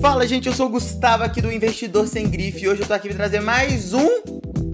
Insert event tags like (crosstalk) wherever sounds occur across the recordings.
Fala, gente, eu sou o Gustavo aqui do Investidor Sem Grife e hoje eu tô aqui pra trazer mais um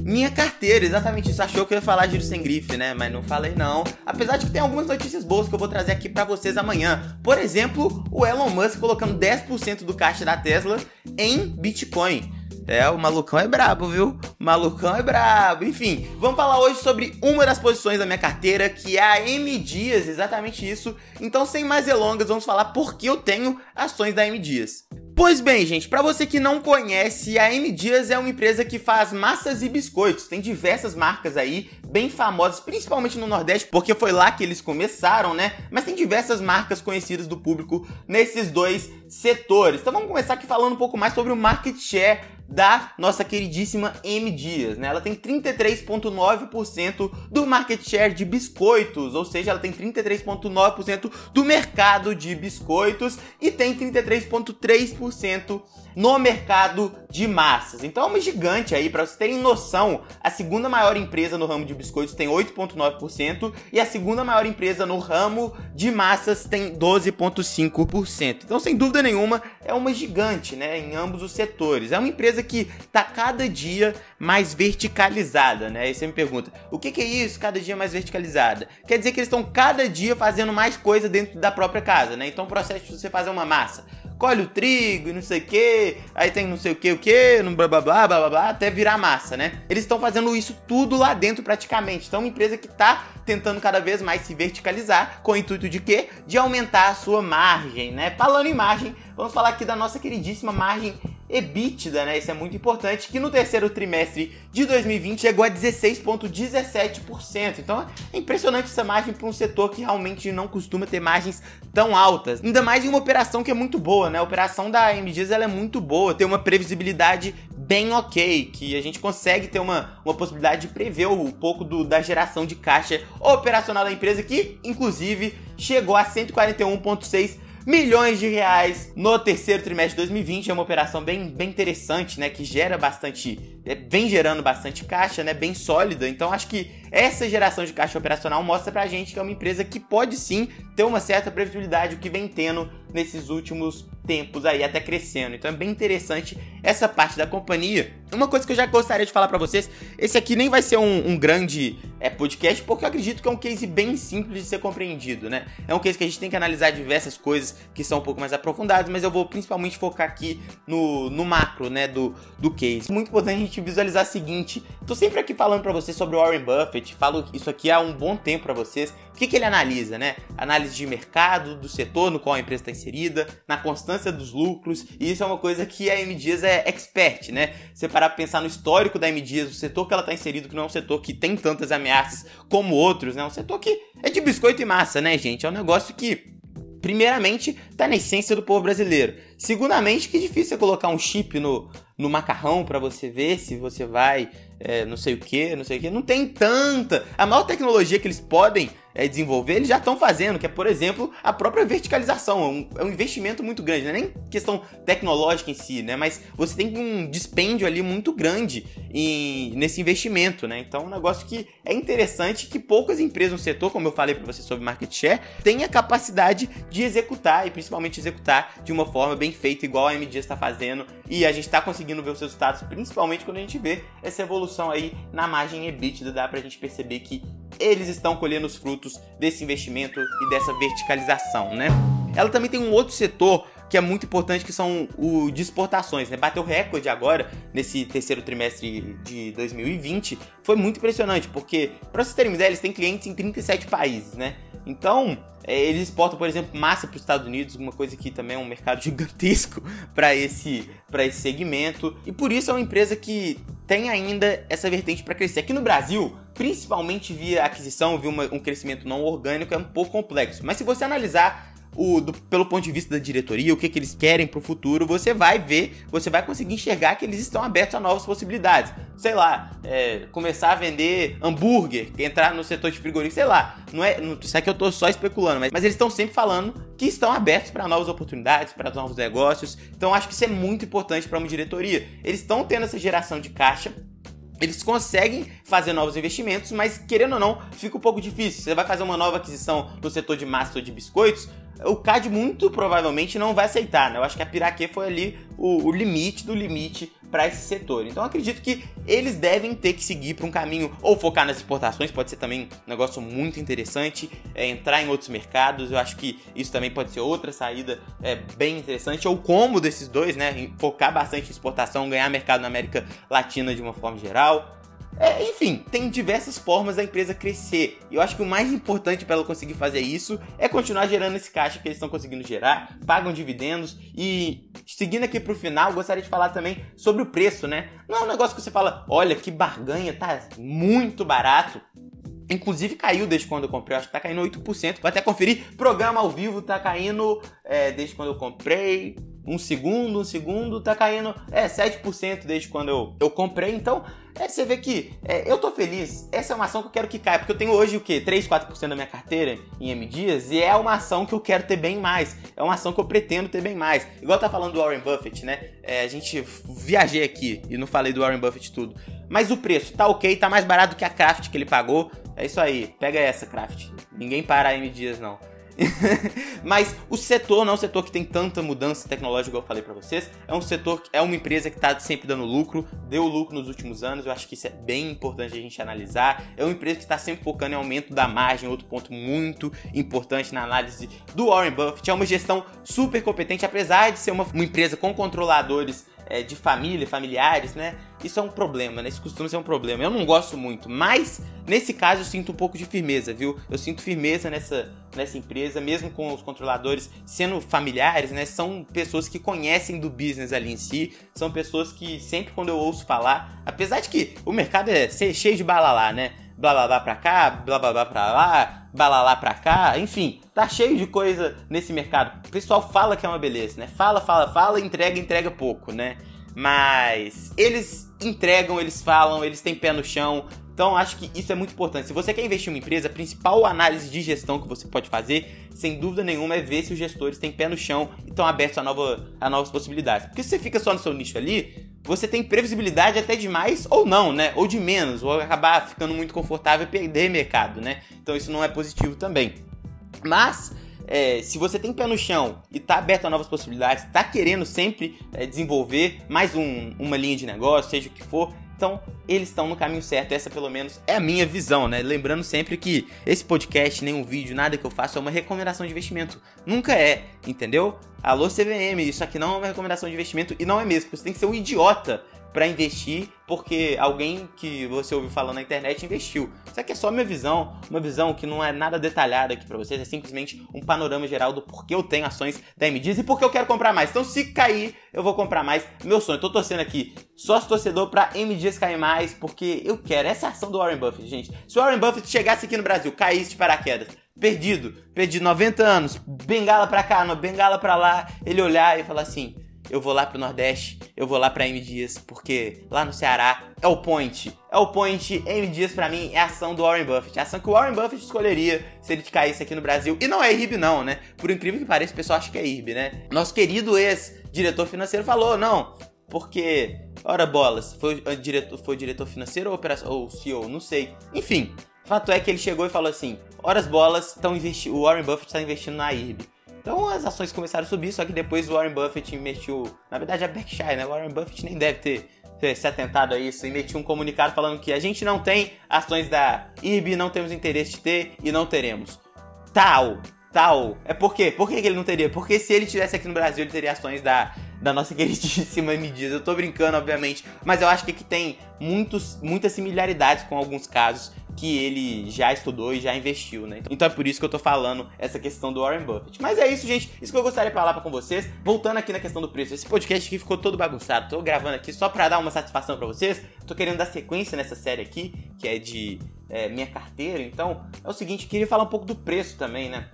minha carteira, exatamente isso. Achou que eu ia falar giro sem grife, né? Mas não falei não. Apesar de que tem algumas notícias boas que eu vou trazer aqui para vocês amanhã. Por exemplo, o Elon Musk colocando 10% do caixa da Tesla em Bitcoin. É, o malucão é brabo, viu? O malucão é brabo. Enfim, vamos falar hoje sobre uma das posições da minha carteira, que é a M Dias, exatamente isso. Então, sem mais delongas, vamos falar por que eu tenho ações da M Dias. Pois bem, gente, para você que não conhece, a M Dias é uma empresa que faz massas e biscoitos. Tem diversas marcas aí, bem famosas, principalmente no Nordeste, porque foi lá que eles começaram, né? Mas tem diversas marcas conhecidas do público nesses dois setores. Então vamos começar aqui falando um pouco mais sobre o market share da nossa queridíssima M Dias, né? Ela tem 33.9% do market share de biscoitos, ou seja, ela tem 33.9% do mercado de biscoitos e tem 33.3% no mercado de massas. Então é uma gigante aí, para vocês terem noção, a segunda maior empresa no ramo de biscoitos tem 8,9% e a segunda maior empresa no ramo de massas tem 12,5%. Então, sem dúvida nenhuma, é uma gigante, né, em ambos os setores. É uma empresa que está cada dia mais verticalizada, né? Aí você me pergunta, o que, que é isso, cada dia mais verticalizada? Quer dizer que eles estão cada dia fazendo mais coisa dentro da própria casa, né? Então, o processo de você fazer uma massa colhe o trigo e não sei o que, aí tem não sei o que, o que, blá blá blá blá blá, até virar massa, né? Eles estão fazendo isso tudo lá dentro praticamente. Então, uma empresa que está tentando cada vez mais se verticalizar, com o intuito de quê? De aumentar a sua margem, né? Falando em margem, vamos falar aqui da nossa queridíssima margem EBITDA, né? Isso é muito importante, que no terceiro trimestre de 2020 chegou a 16,17%. Então é impressionante essa margem para um setor que realmente não costuma ter margens tão altas. Ainda mais em uma operação que é muito boa, né? A operação da MDs ela é muito boa, tem uma previsibilidade bem ok, que a gente consegue ter uma, uma possibilidade de prever um pouco do, da geração de caixa operacional da empresa, que inclusive chegou a 141,6 milhões de reais no terceiro trimestre de 2020. É uma operação bem, bem interessante, né? Que gera bastante. É, vem gerando bastante caixa, né? Bem sólida. Então acho que essa geração de caixa operacional mostra pra gente que é uma empresa que pode sim ter uma certa previsibilidade, o que vem tendo nesses últimos tempos aí, até crescendo. Então é bem interessante essa parte da companhia. Uma coisa que eu já gostaria de falar para vocês, esse aqui nem vai ser um, um, grande é, podcast, porque eu acredito que é um case bem simples de ser compreendido, né? É um case que a gente tem que analisar diversas coisas que são um pouco mais aprofundadas, mas eu vou principalmente focar aqui no, no macro, né, do, do case. Muito importante a gente visualizar o seguinte, tô sempre aqui falando para vocês sobre o Warren Buffett, falo isso aqui há um bom tempo para vocês, o que, que ele analisa, né? Análise de mercado, do setor no qual a empresa está inserida, na constância dos lucros, e isso é uma coisa que a M Dias é expert, né? Você parar pra pensar no histórico da M Dias, o setor que ela está inserido, que não é um setor que tem tantas ameaças como outros, né? Um setor que é de biscoito e massa, né, gente? É um negócio que primeiramente, está na essência do povo brasileiro. Segundamente, que difícil é colocar um chip no, no macarrão para você ver se você vai é, não sei o que, não sei o que. Não tem tanta. A maior tecnologia que eles podem é, desenvolver, eles já estão fazendo, que é, por exemplo, a própria verticalização. É um, é um, investimento muito grande, não é nem questão tecnológica em si, né? Mas você tem um dispêndio ali muito grande em, nesse investimento, né? Então é um negócio que é interessante que poucas empresas no setor, como eu falei para você sobre market share, têm a capacidade de executar e principalmente executar de uma forma bem feita, igual a MD está fazendo, e a gente está conseguindo ver os resultados, principalmente quando a gente vê essa evolução aí na margem EBITDA, dá pra gente perceber que eles estão colhendo os frutos desse investimento e dessa verticalização, né? Ela também tem um outro setor que é muito importante, que são o de exportações, né? Bateu recorde agora, nesse terceiro trimestre de 2020. Foi muito impressionante, porque, para vocês terem uma ideia, eles têm clientes em 37 países, né? Então, é, eles exportam, por exemplo, massa para os Estados Unidos, uma coisa que também é um mercado (laughs) gigantesco para esse, esse segmento. E por isso é uma empresa que tem ainda essa vertente para crescer. Aqui no Brasil, principalmente via aquisição, via uma, um crescimento não orgânico, é um pouco complexo. Mas se você analisar o, do, pelo ponto de vista da diretoria, o que, que eles querem para o futuro, você vai ver, você vai conseguir enxergar que eles estão abertos a novas possibilidades. Sei lá, é, começar a vender hambúrguer, entrar no setor de frigorífico, sei lá. Não é, não, isso aqui eu estou só especulando, mas, mas eles estão sempre falando que estão abertos para novas oportunidades, para novos negócios. Então acho que isso é muito importante para uma diretoria. Eles estão tendo essa geração de caixa eles conseguem fazer novos investimentos, mas querendo ou não, fica um pouco difícil. Você vai fazer uma nova aquisição no setor de massa ou de biscoitos, o CAD muito provavelmente não vai aceitar, né? Eu acho que a Piraquê foi ali o, o limite do limite para esse setor. Então acredito que eles devem ter que seguir para um caminho ou focar nas exportações, pode ser também um negócio muito interessante, é, entrar em outros mercados. Eu acho que isso também pode ser outra saída é, bem interessante, ou como desses dois, né? Focar bastante em exportação, ganhar mercado na América Latina de uma forma geral. É, enfim, tem diversas formas da empresa crescer. E eu acho que o mais importante para ela conseguir fazer isso é continuar gerando esse caixa que eles estão conseguindo gerar, pagam dividendos e seguindo aqui para o final, gostaria de falar também sobre o preço, né? Não é um negócio que você fala, olha que barganha, tá muito barato. Inclusive caiu desde quando eu comprei, acho que tá caindo 8%. Vou até conferir. Programa ao vivo tá caindo é, desde quando eu comprei. Um segundo, um segundo, tá caindo. É, 7% desde quando eu, eu comprei. Então, é, você vê que é, eu tô feliz. Essa é uma ação que eu quero que caia, porque eu tenho hoje o quê? 3, 4% da minha carteira em M dias e é uma ação que eu quero ter bem mais. É uma ação que eu pretendo ter bem mais. Igual tá falando do Warren Buffett, né? É, a gente viajei aqui e não falei do Warren Buffett tudo. Mas o preço tá ok, tá mais barato que a Craft que ele pagou. É isso aí, pega essa, Craft. Ninguém para a M dias, não. (laughs) Mas o setor não é um setor que tem tanta mudança tecnológica, como eu falei para vocês. É um setor, é uma empresa que está sempre dando lucro, deu lucro nos últimos anos. Eu acho que isso é bem importante a gente analisar. É uma empresa que está sempre focando em aumento da margem, outro ponto muito importante na análise do Warren Buffett. É uma gestão super competente, apesar de ser uma, uma empresa com controladores é, de família, familiares, né? Isso é um problema, né? Isso costuma ser um problema. Eu não gosto muito, mas nesse caso eu sinto um pouco de firmeza, viu? Eu sinto firmeza nessa, nessa empresa, mesmo com os controladores sendo familiares, né? São pessoas que conhecem do business ali em si, são pessoas que sempre quando eu ouço falar, apesar de que o mercado é cheio de balalá, né? Blá blá blá pra cá, blá blá blá pra lá, balalá pra cá, enfim, tá cheio de coisa nesse mercado. O pessoal fala que é uma beleza, né? Fala, fala, fala, entrega, entrega pouco, né? Mas eles entregam, eles falam, eles têm pé no chão. Então acho que isso é muito importante. Se você quer investir em uma empresa, a principal análise de gestão que você pode fazer, sem dúvida nenhuma, é ver se os gestores têm pé no chão e estão abertos a, nova, a novas possibilidades. Porque se você fica só no seu nicho ali, você tem previsibilidade até de mais ou não, né? Ou de menos, ou acabar ficando muito confortável e perder mercado, né? Então isso não é positivo também. Mas é, se você tem pé no chão e está aberto a novas possibilidades, está querendo sempre é, desenvolver mais um, uma linha de negócio, seja o que for, então, eles estão no caminho certo, essa pelo menos é a minha visão, né? Lembrando sempre que esse podcast, nenhum vídeo, nada que eu faço é uma recomendação de investimento. Nunca é, entendeu? Alô CVM, isso aqui não é uma recomendação de investimento e não é mesmo. Você tem que ser um idiota para investir porque alguém que você ouviu falando na internet investiu. Isso aqui é só minha visão, uma visão que não é nada detalhada aqui para vocês, é simplesmente um panorama geral do porquê eu tenho ações da MDs e porque eu quero comprar mais. Então, se cair, eu vou comprar mais. Meu sonho, tô torcendo aqui, sócio torcedor para MDs cair mais, porque eu quero. Essa é ação do Warren Buffett, gente. Se o Warren Buffett chegasse aqui no Brasil, caísse de paraquedas, perdido, perdi 90 anos, bengala pra cá, bengala pra lá, ele olhar e falar assim: eu vou lá pro Nordeste, eu vou lá pra M Dias, porque lá no Ceará é o point. É o point, M Dias pra mim é a ação do Warren Buffett. É a ação que o Warren Buffett escolheria se ele caísse aqui no Brasil. E não é IRB não, né? Por incrível que pareça, o pessoal acha que é IRB, né? Nosso querido ex-diretor financeiro falou, não, porque, ora bolas, foi o diretor, foi o diretor financeiro ou, ou CEO, não sei. Enfim, fato é que ele chegou e falou assim, horas bolas, estão o Warren Buffett está investindo na IRB. Então as ações começaram a subir, só que depois o Warren Buffett investiu. Na verdade, a Berkshire, né? O Warren Buffett nem deve ter, se atentado a isso. Emitiu um comunicado falando que a gente não tem ações da IRB, não temos interesse de ter e não teremos. Tal, tal. É por quê? Por que ele não teria? Porque se ele tivesse aqui no Brasil, ele teria ações da, da nossa (laughs) queridíssima Medidas. Eu tô brincando, obviamente, mas eu acho que aqui tem muitos, muitas similaridades com alguns casos que ele já estudou e já investiu, né? Então é por isso que eu tô falando essa questão do Warren Buffett. Mas é isso, gente. Isso que eu gostaria de falar com vocês. Voltando aqui na questão do preço. Esse podcast aqui ficou todo bagunçado. Tô gravando aqui só para dar uma satisfação para vocês. Tô querendo dar sequência nessa série aqui, que é de é, minha carteira. Então é o seguinte, queria falar um pouco do preço também, né?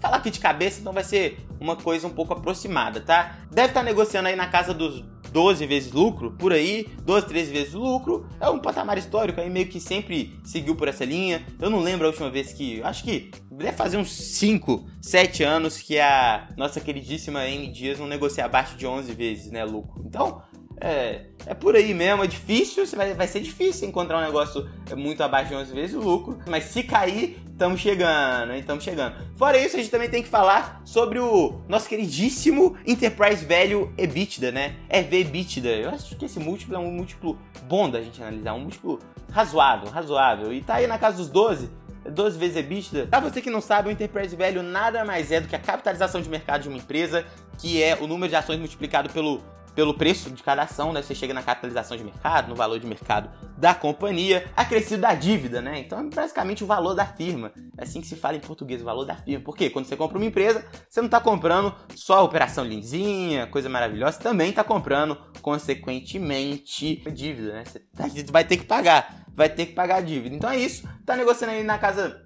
falar aqui de cabeça, então vai ser uma coisa um pouco aproximada, tá? Deve estar tá negociando aí na casa dos 12 vezes lucro, por aí, 12, 13 vezes lucro, é um patamar histórico, aí meio que sempre seguiu por essa linha. Eu não lembro a última vez que, acho que deve fazer uns 5, 7 anos que a nossa queridíssima M Dias não negocia abaixo de 11 vezes, né, lucro. Então, é, é por aí mesmo, é difícil, vai, vai ser difícil encontrar um negócio muito abaixo de 11 vezes o lucro, mas se cair, Estamos chegando? Estamos chegando. Fora isso, a gente também tem que falar sobre o nosso queridíssimo Enterprise Value EBITDA, né? EV EBITDA. Eu acho que esse múltiplo é um múltiplo bom da gente analisar, um múltiplo razoável, razoável. E tá aí na casa dos 12, 12 vezes EBITDA. Pra você que não sabe, o Enterprise Value nada mais é do que a capitalização de mercado de uma empresa, que é o número de ações multiplicado pelo pelo preço de cada ação, né? Você chega na capitalização de mercado, no valor de mercado da companhia, acrescido da dívida, né? Então é basicamente o valor da firma. É assim que se fala em português, o valor da firma. Porque quando você compra uma empresa, você não está comprando só a operação linzinha, coisa maravilhosa, você também está comprando, consequentemente, dívida, né? Tá, você vai ter que pagar, vai ter que pagar a dívida. Então é isso, tá negociando aí na casa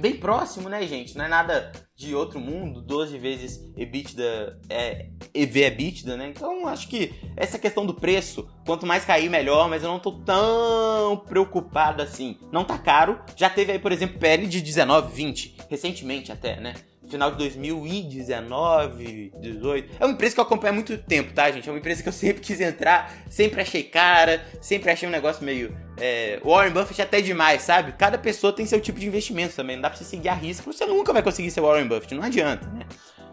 bem próximo, né, gente? Não é nada de outro mundo, 12 vezes EBITDA, é, EV EBITDA, né? Então acho que essa questão do preço, quanto mais cair, melhor, mas eu não tô tão preocupado assim. Não tá caro, já teve aí, por exemplo, PL de 19, 20, recentemente até, né? Final de 2019, 18. É uma empresa que eu acompanho há muito tempo, tá, gente? É uma empresa que eu sempre quis entrar, sempre achei cara, sempre achei um negócio meio. É, Warren Buffett é até demais, sabe? Cada pessoa tem seu tipo de investimento também. Não dá pra você seguir a risco, você nunca vai conseguir ser Warren Buffett, não adianta, né?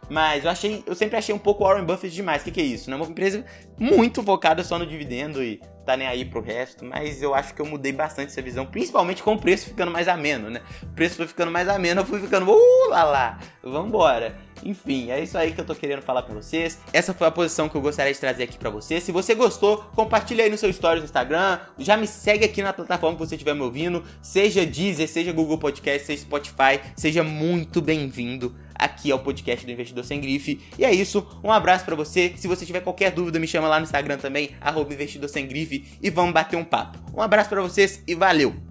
Mas eu achei, eu sempre achei um pouco Warren Buffett demais. O que, que é isso? Né? Uma empresa muito focada só no dividendo e tá nem aí pro resto, mas eu acho que eu mudei bastante essa visão, principalmente com o preço ficando mais ameno, né? O preço foi ficando mais ameno, eu fui ficando, uh lá lá, vambora. Enfim, é isso aí que eu tô querendo falar pra vocês. Essa foi a posição que eu gostaria de trazer aqui pra vocês. Se você gostou, compartilha aí no seu stories no Instagram. Já me segue aqui na plataforma que você estiver me ouvindo. Seja Deezer, seja Google Podcast, seja Spotify. Seja muito bem-vindo aqui ao podcast do Investidor Sem Grife. E é isso, um abraço para você. Se você tiver qualquer dúvida, me chama lá no Instagram também, arroba Investidor Sem Grife, e vamos bater um papo. Um abraço para vocês e valeu!